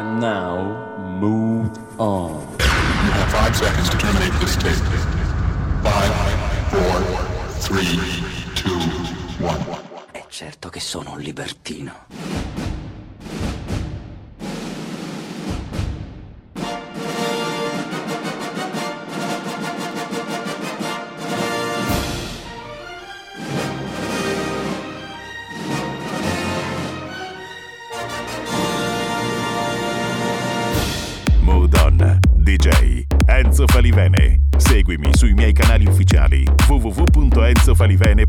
And now, move on. You have five seconds to terminate this tape. Five, four, three, two, one. È certo che sono un libertino. Stefani Vene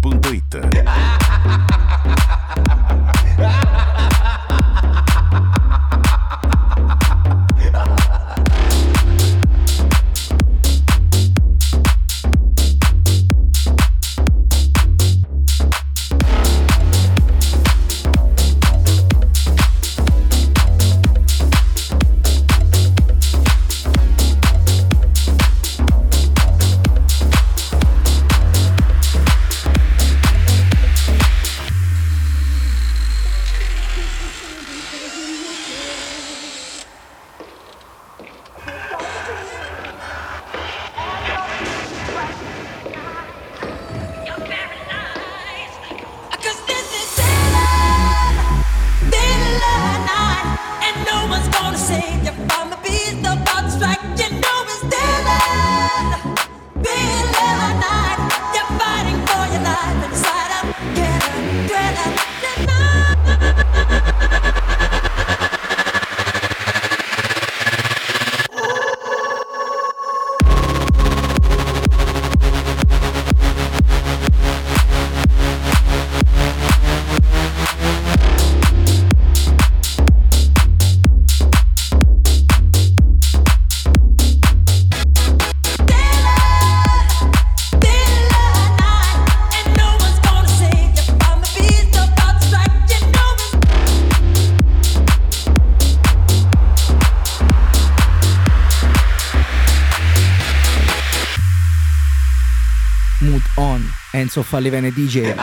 On, Enzo Falivene DJ.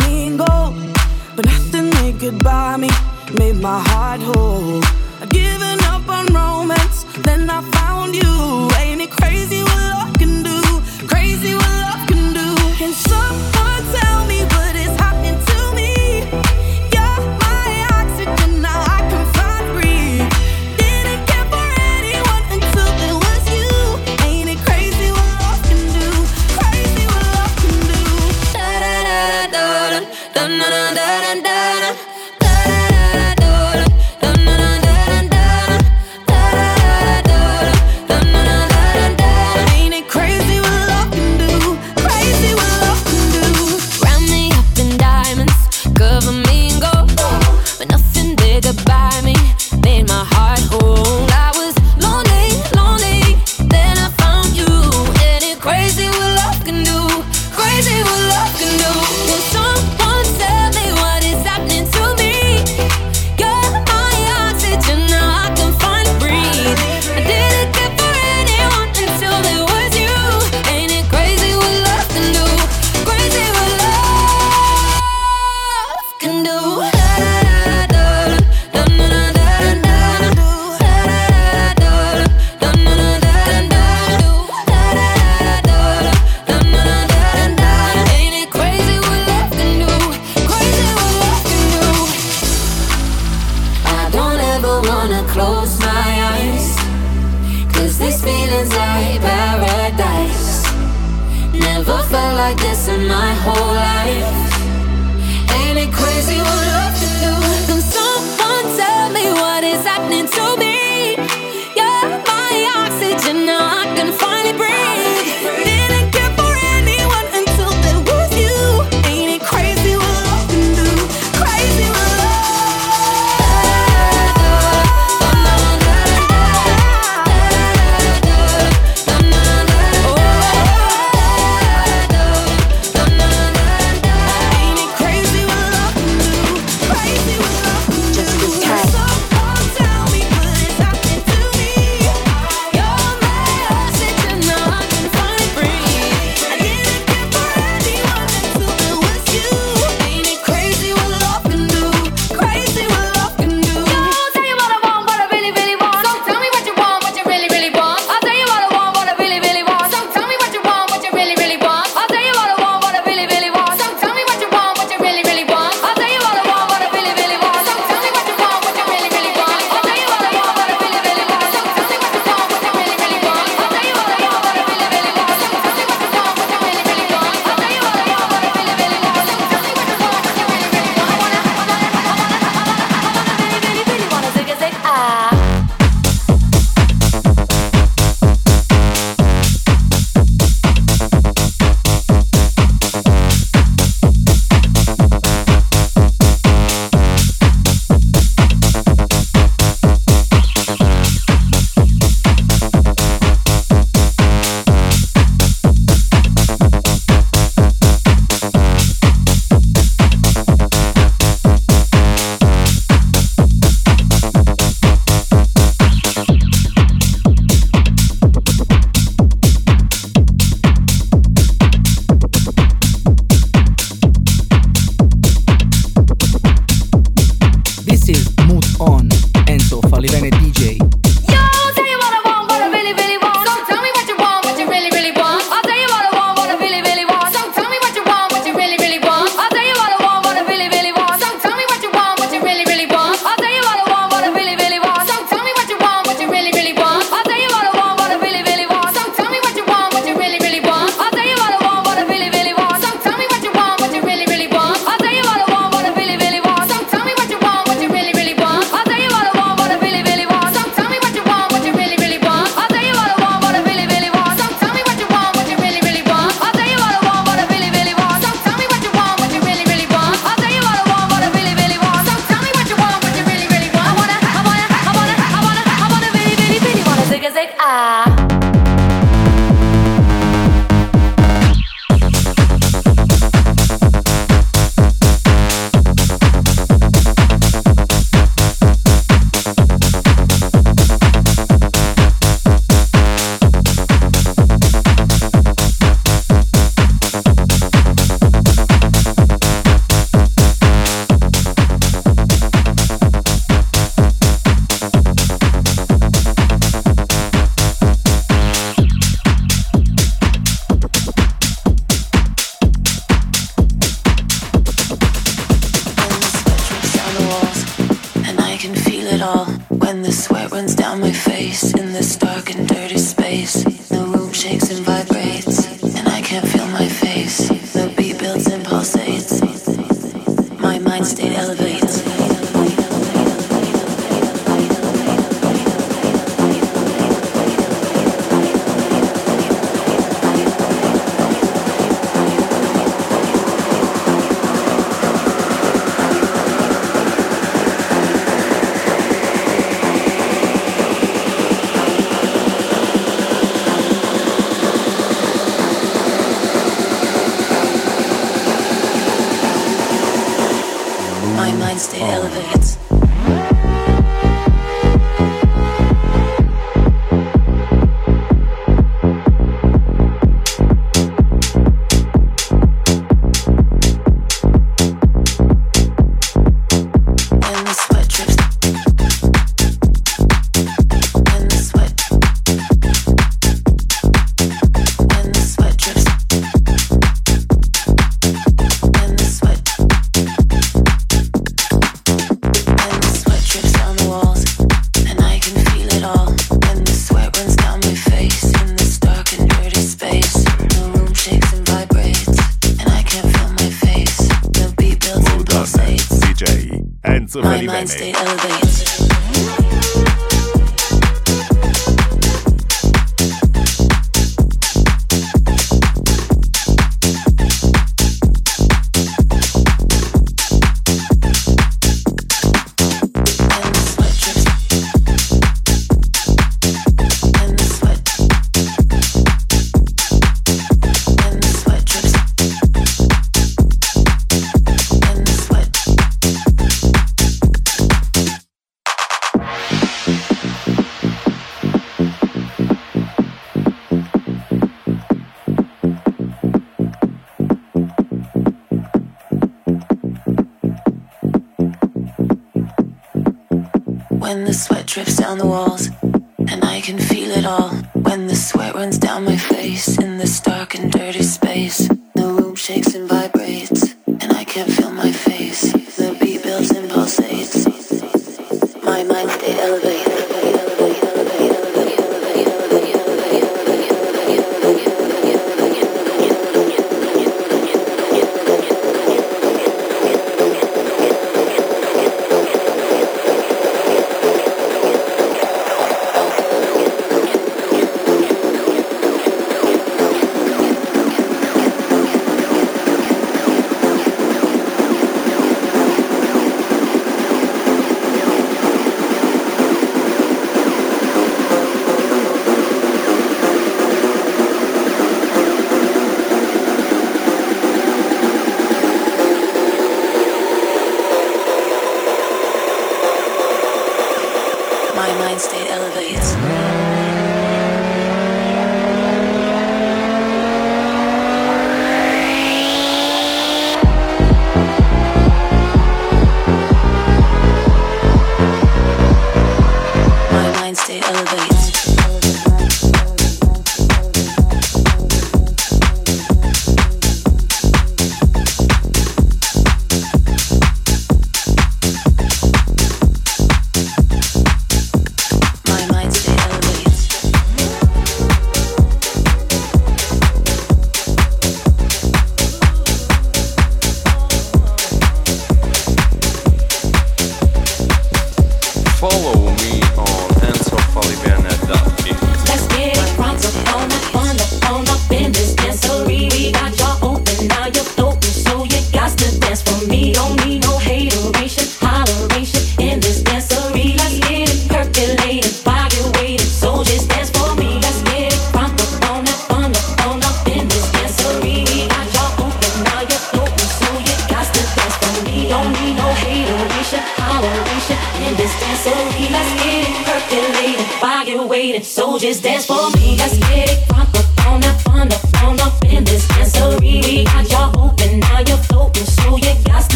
In. But nothing they could buy me made my heart whole. I'd given up on romance, then I found you. Ain't it crazy what love can do? Crazy what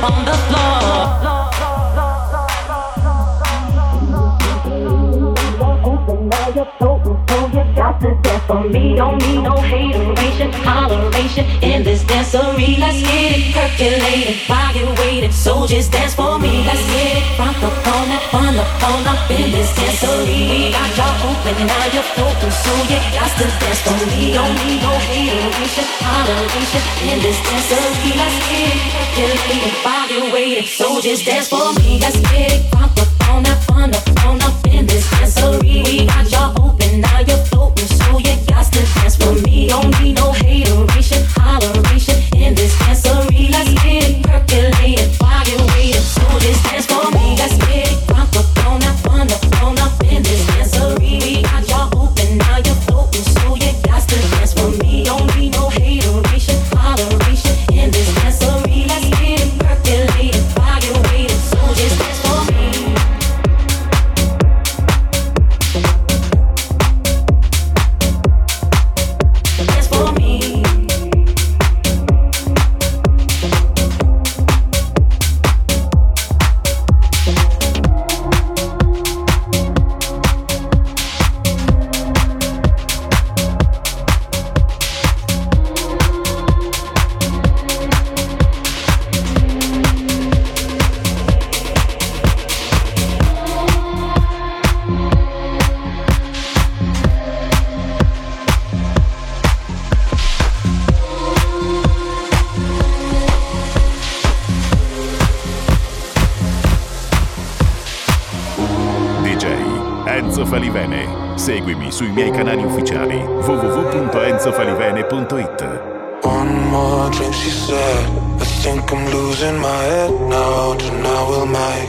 on the don't need no hateration, toleration in this dancery. Let's get it percolated fire you waiting. Soldiers dance for me. Let's get it from the corner, on the phone up in this dancery. We got y'all open, now you're so you got to dance for me. Don't need no hateration, toleration in this dancery. Let's get it percolated fire you waiting. Soldiers dance for me. Let's get it from the phone up, on the phone up in this dancery. We got y'all don't need sui miei canali ufficiali www.enzofalivene.it One more drink, she said. I think I'm losing my head now. Tonight will make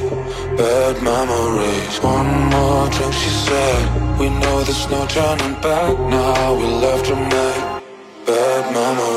bad memories. One more drink, she said. We know there's no turning back now. We left to make bad memories.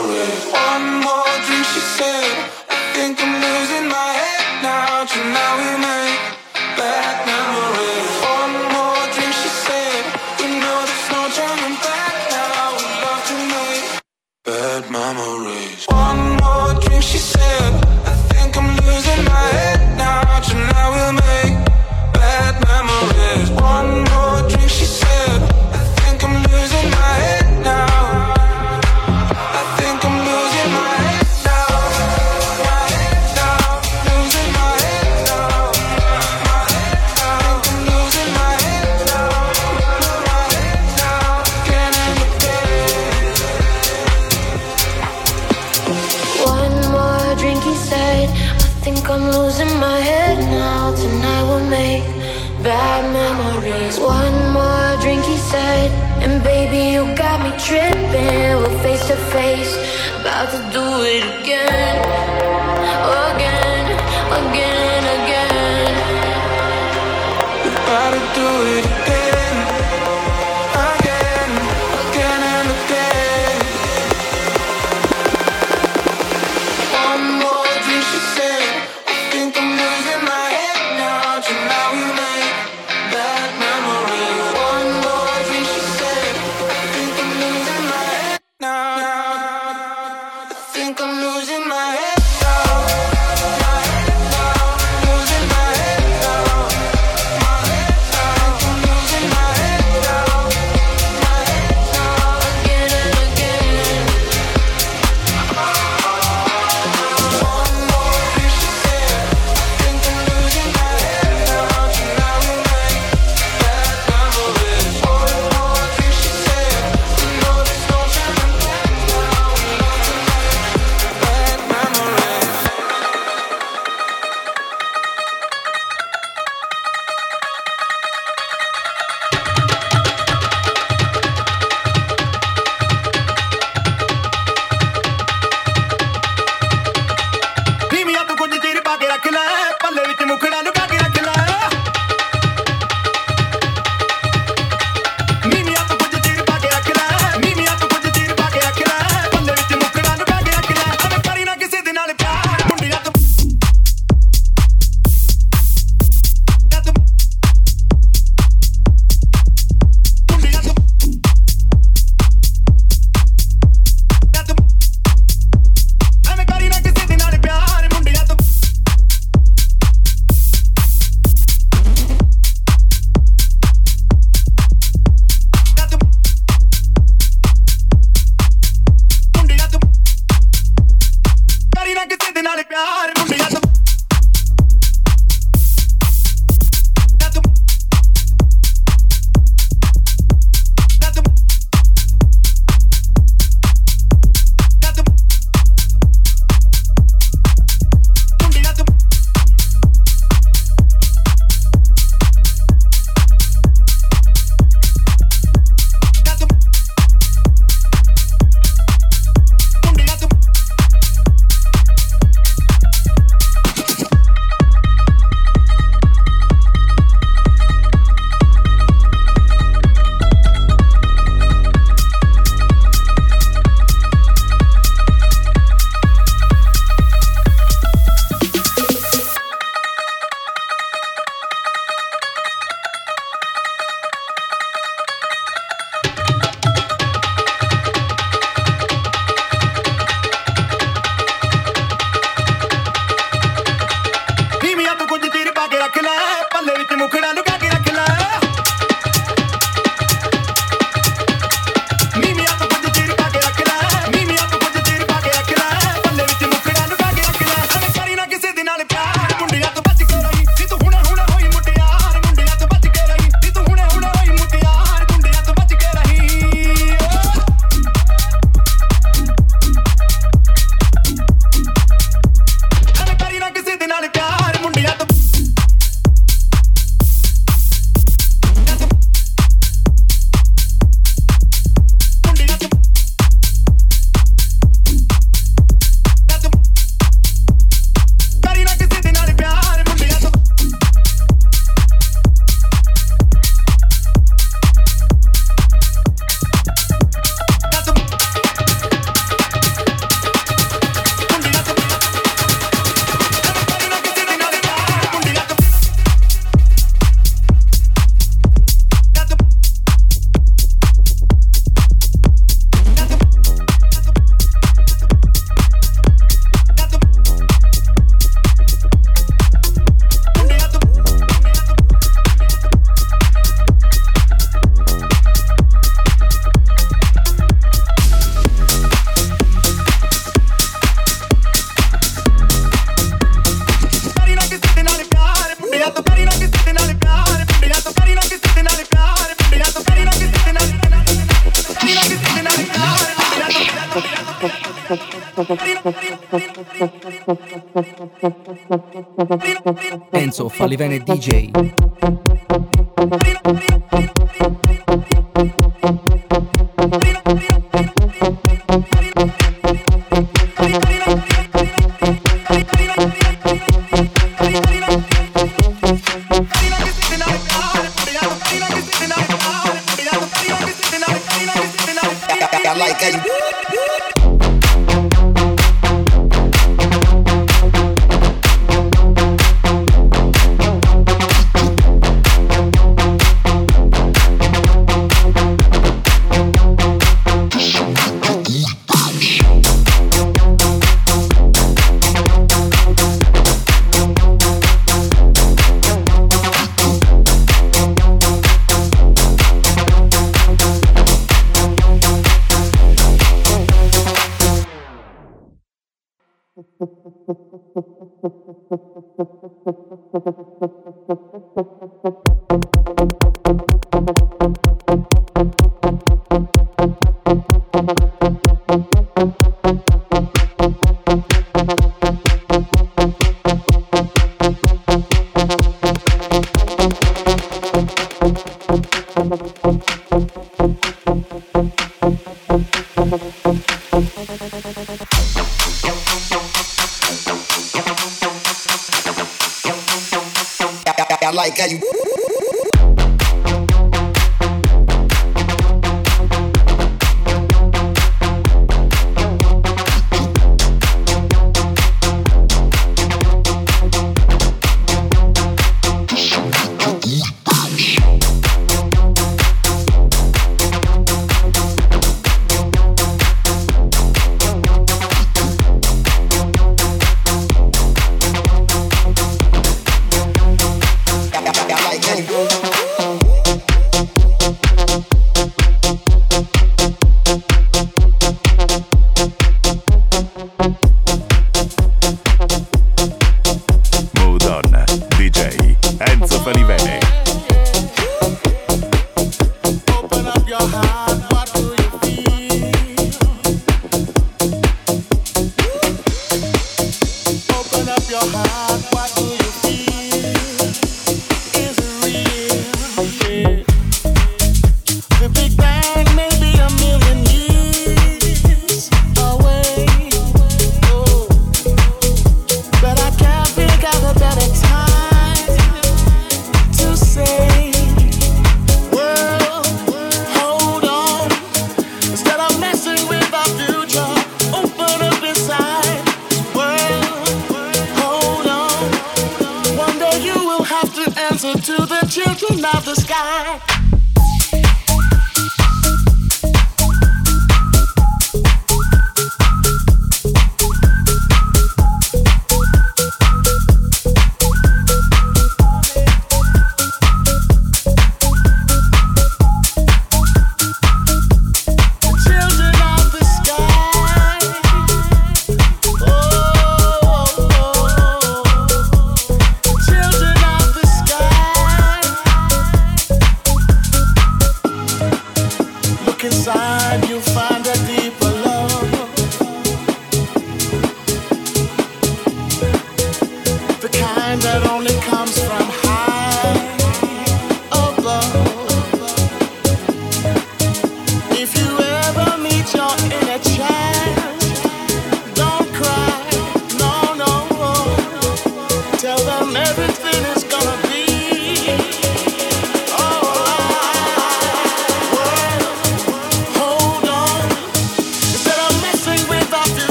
Enzo Falivene DJ. Thank you.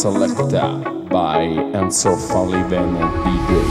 Selected by Enzo Falivene DJ.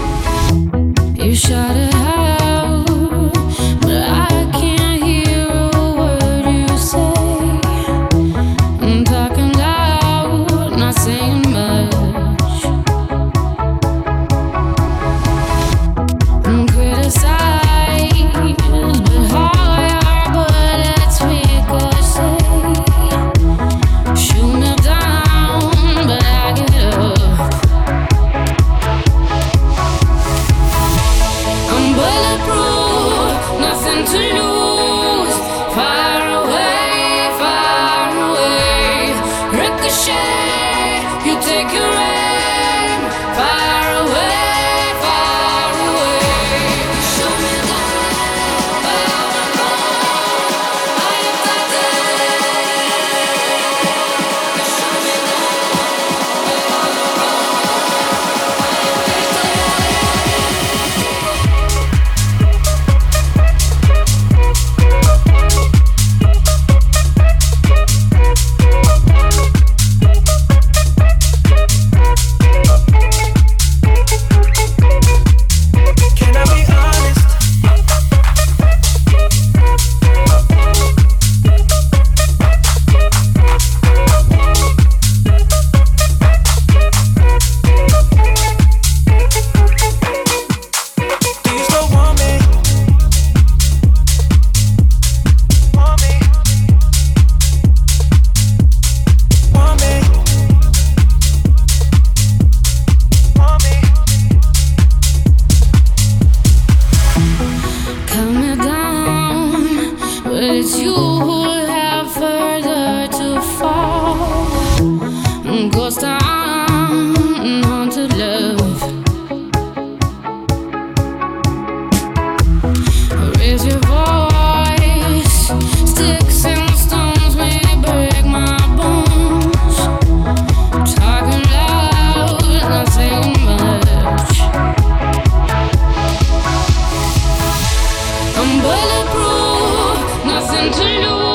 nothing to lose.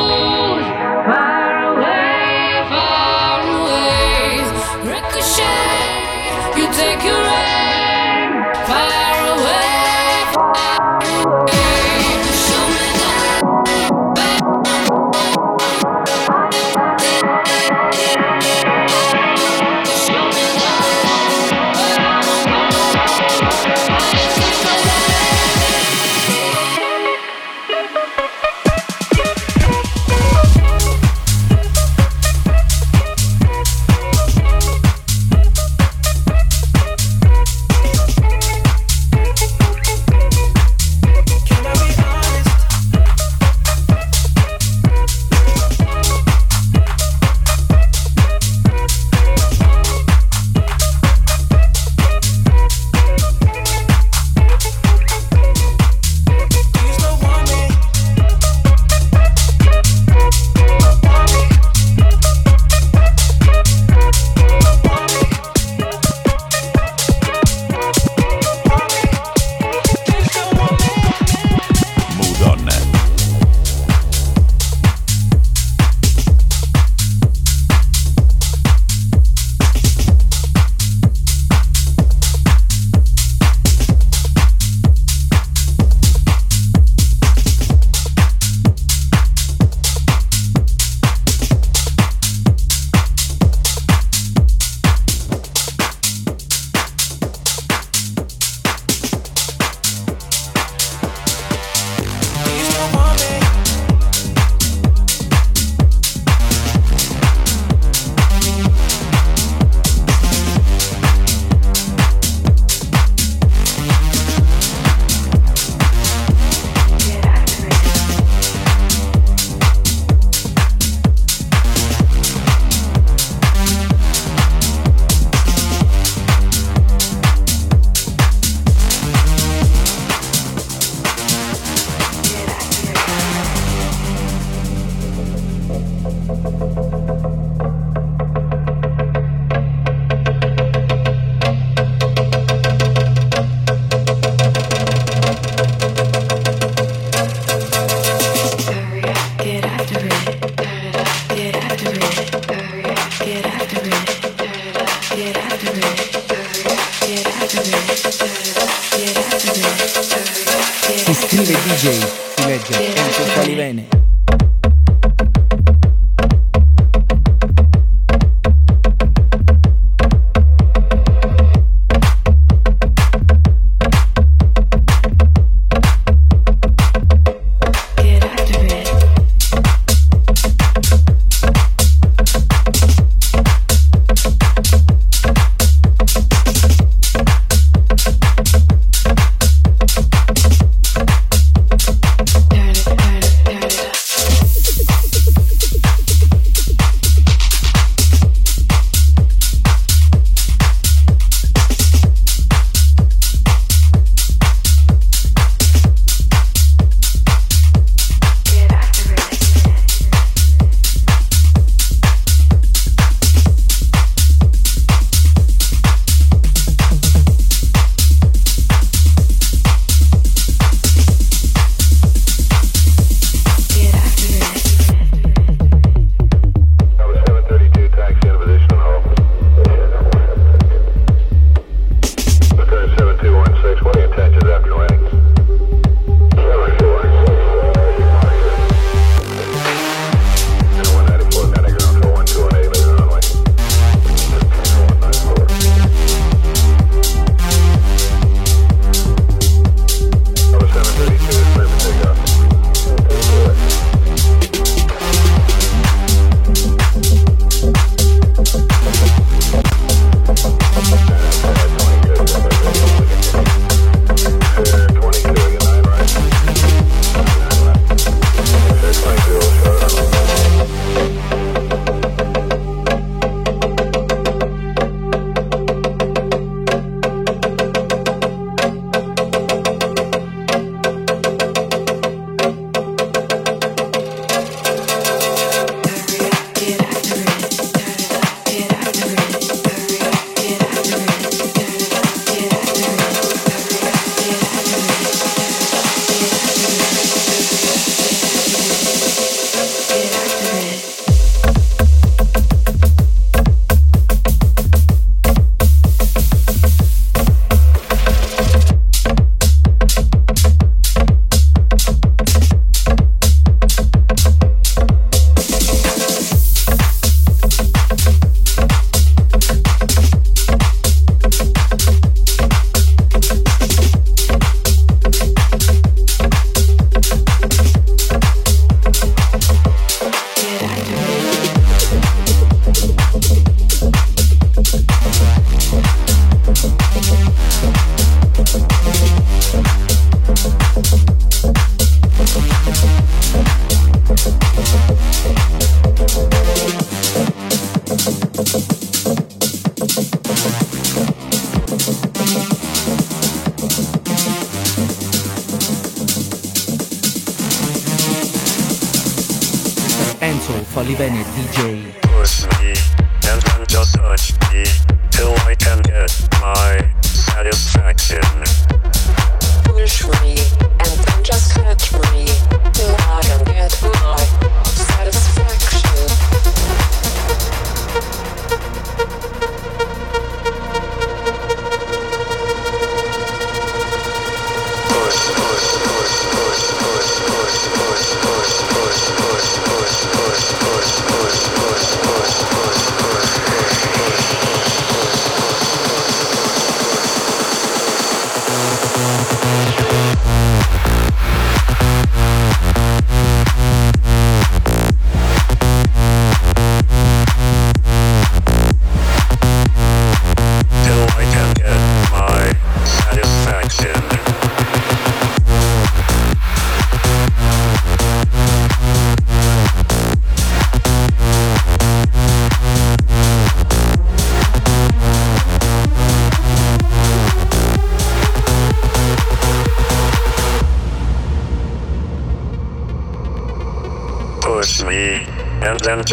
noite.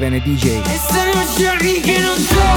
Scrive DJ. E sarò giorni che non so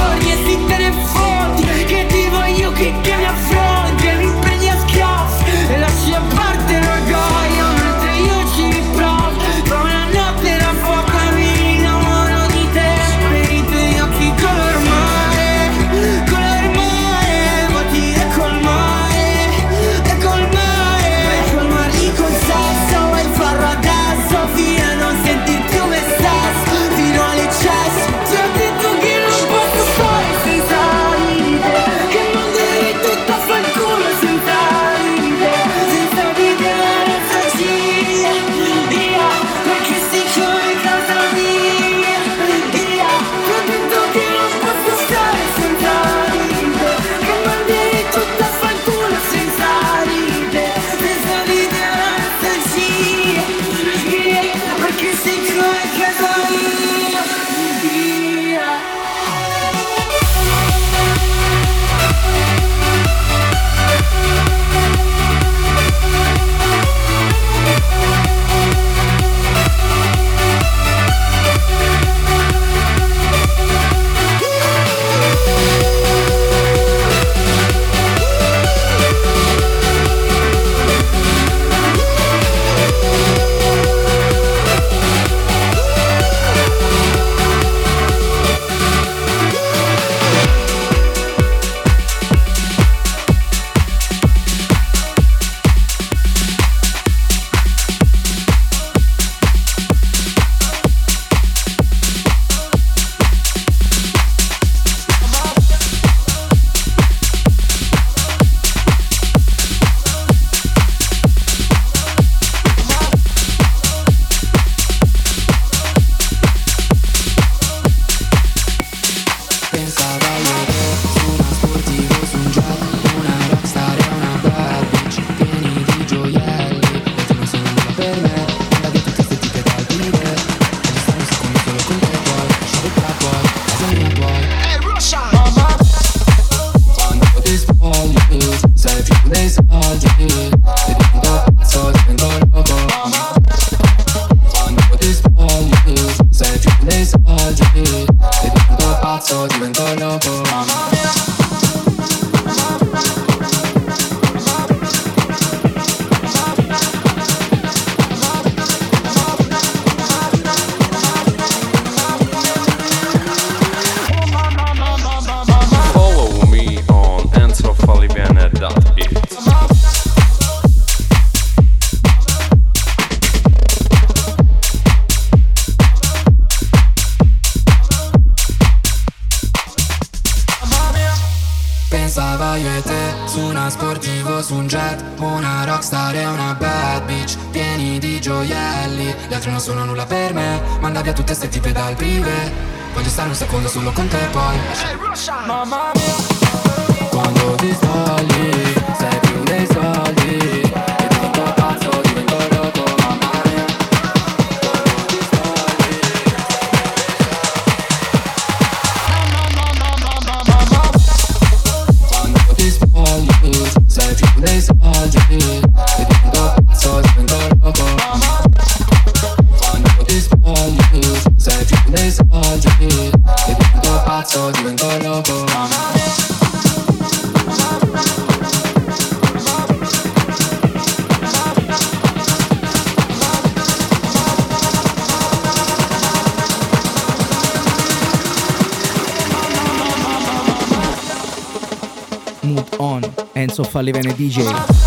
Enzo Falivene DJ.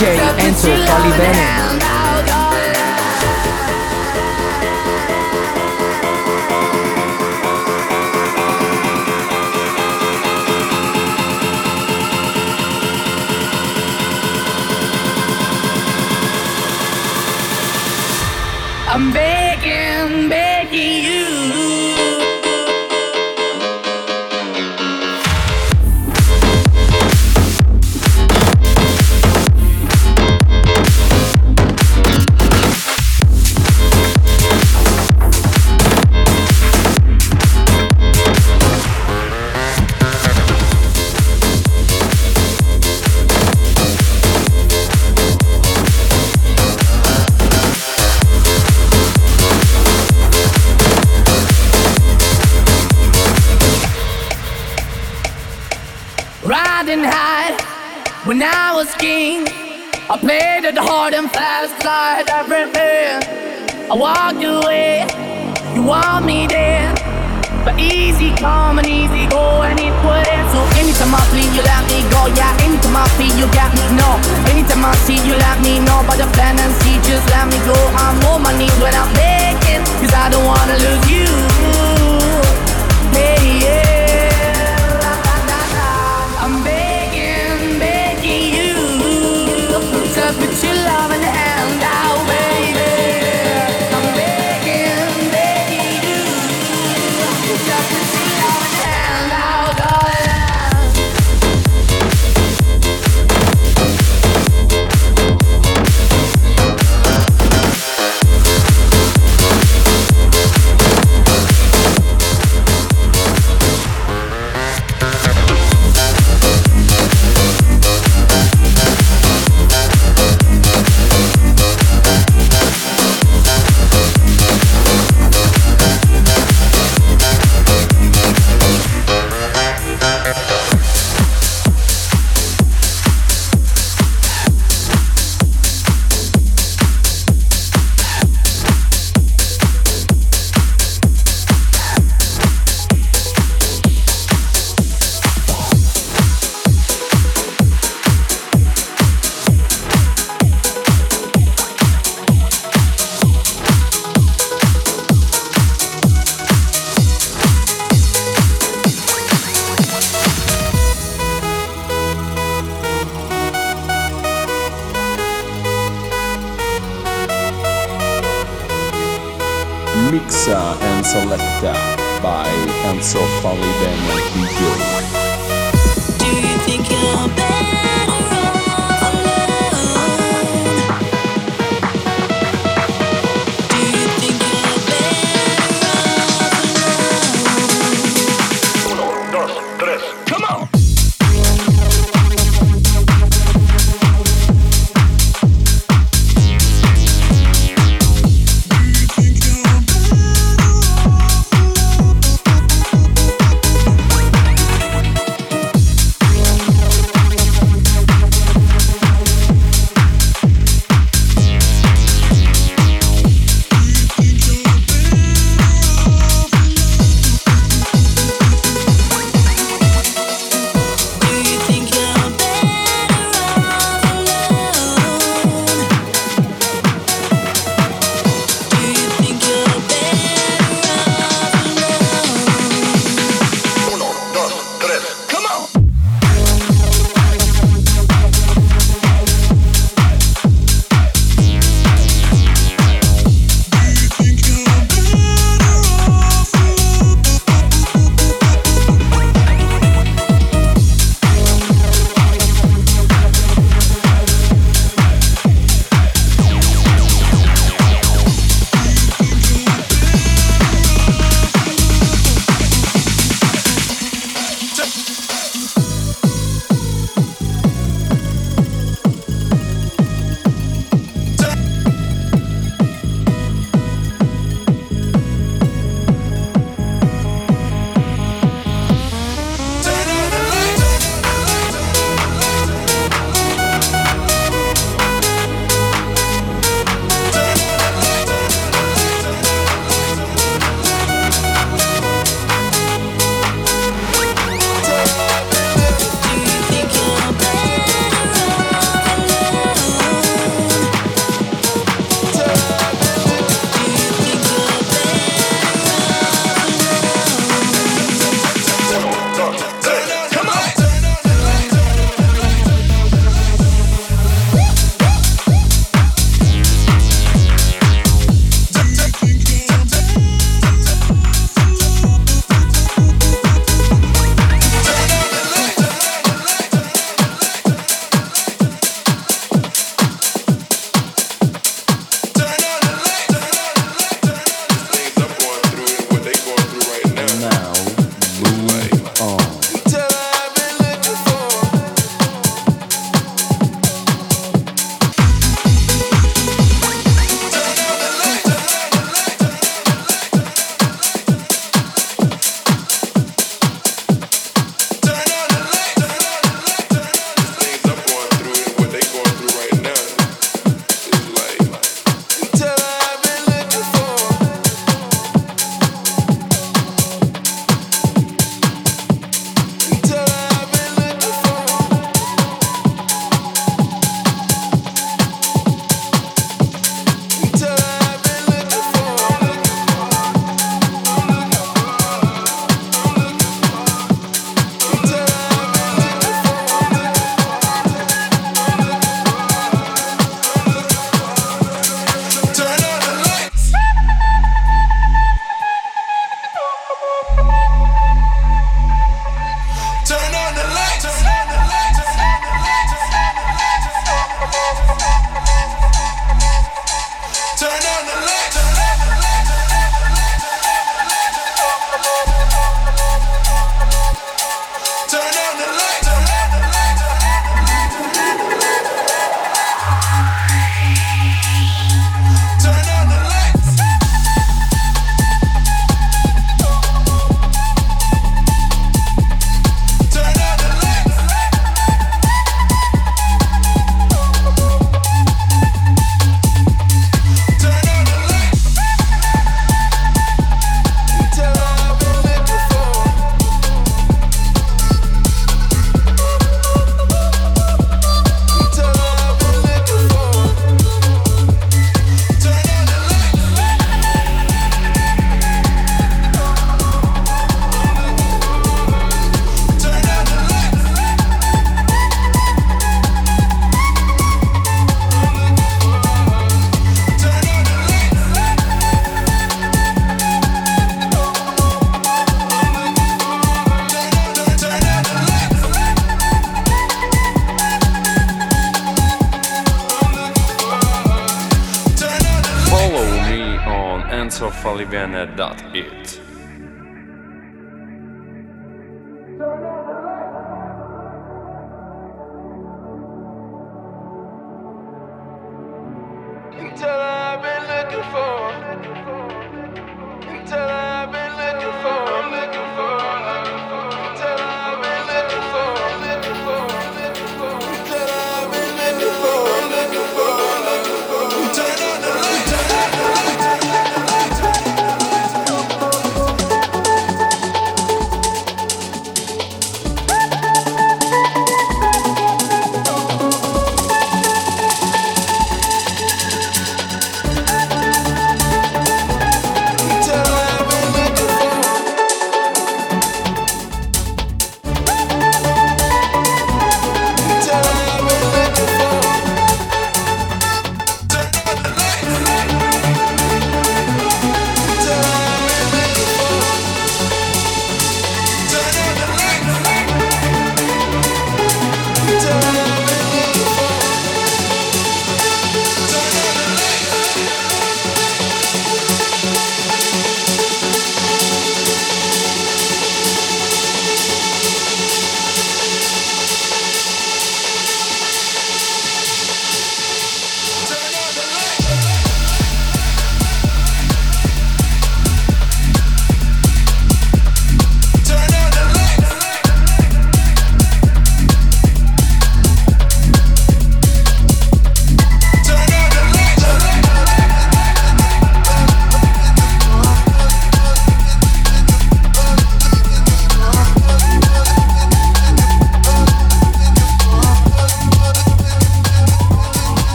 DJ Enzo Falivene. On enzofalivene.it.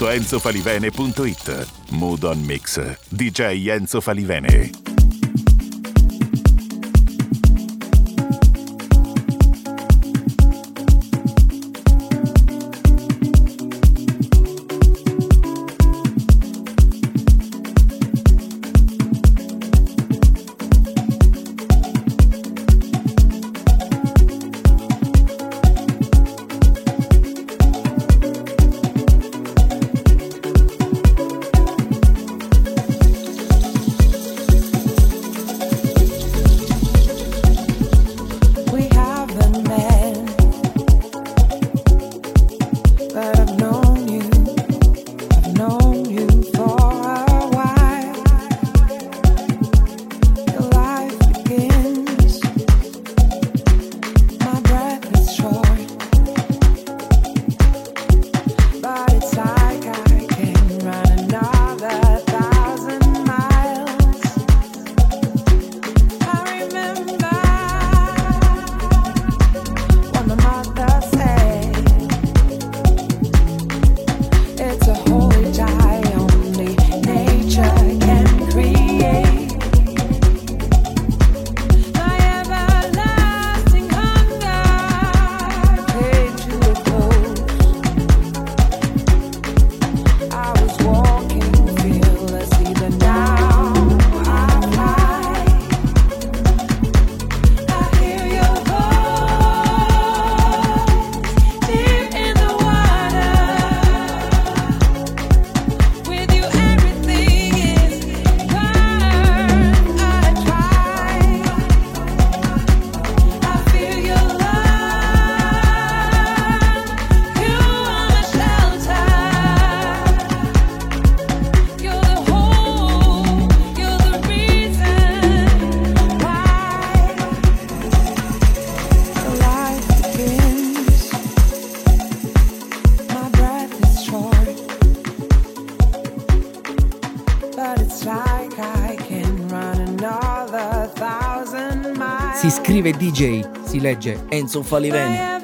www.enzofalivene.it Mood on Mix. DJ Enzo Falivene DJ, si legge Enzo Falivene.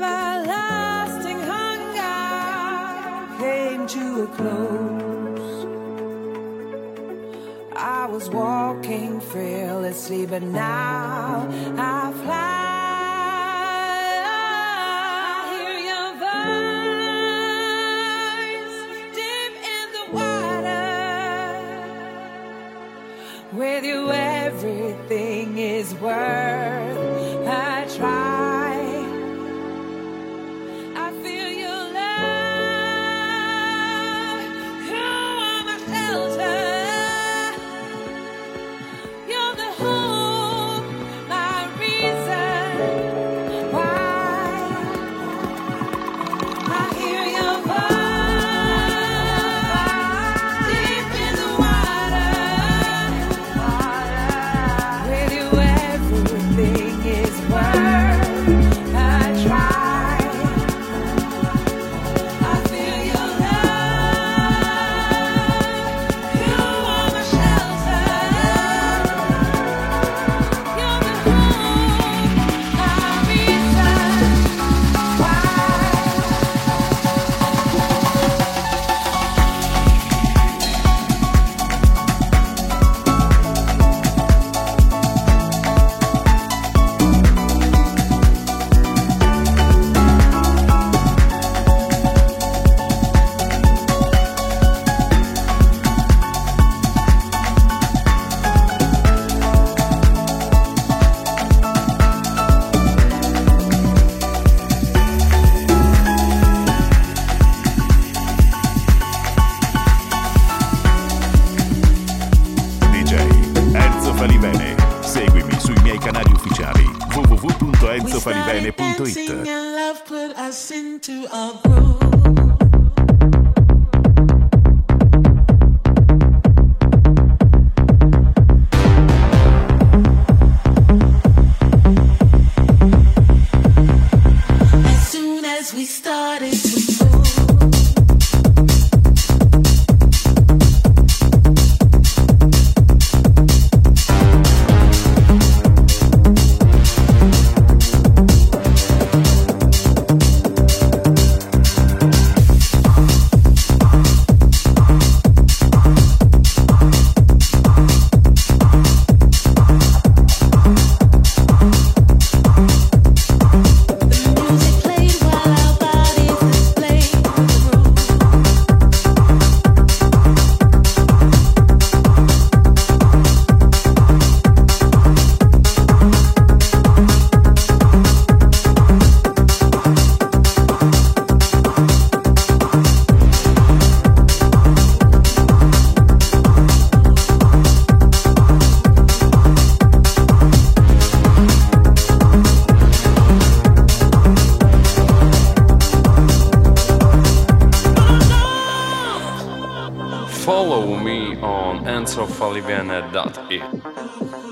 me on EnzoFalivene.it.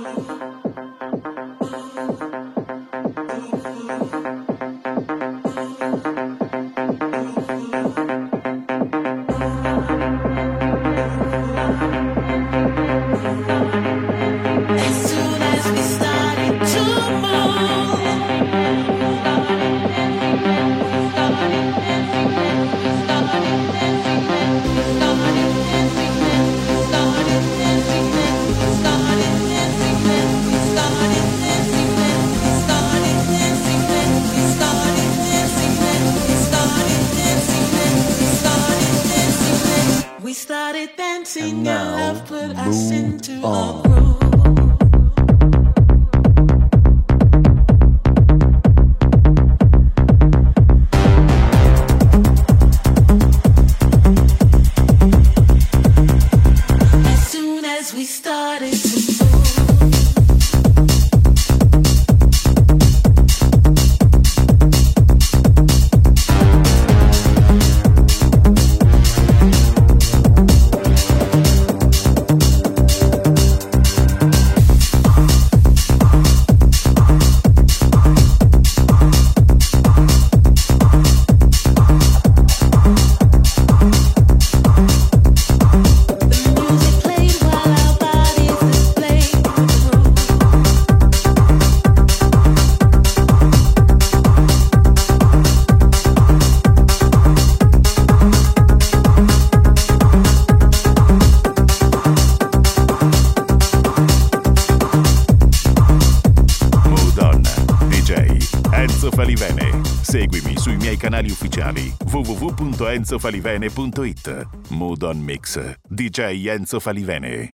www.enzofalivene.it Mood on Mix. DJ Enzo Falivene.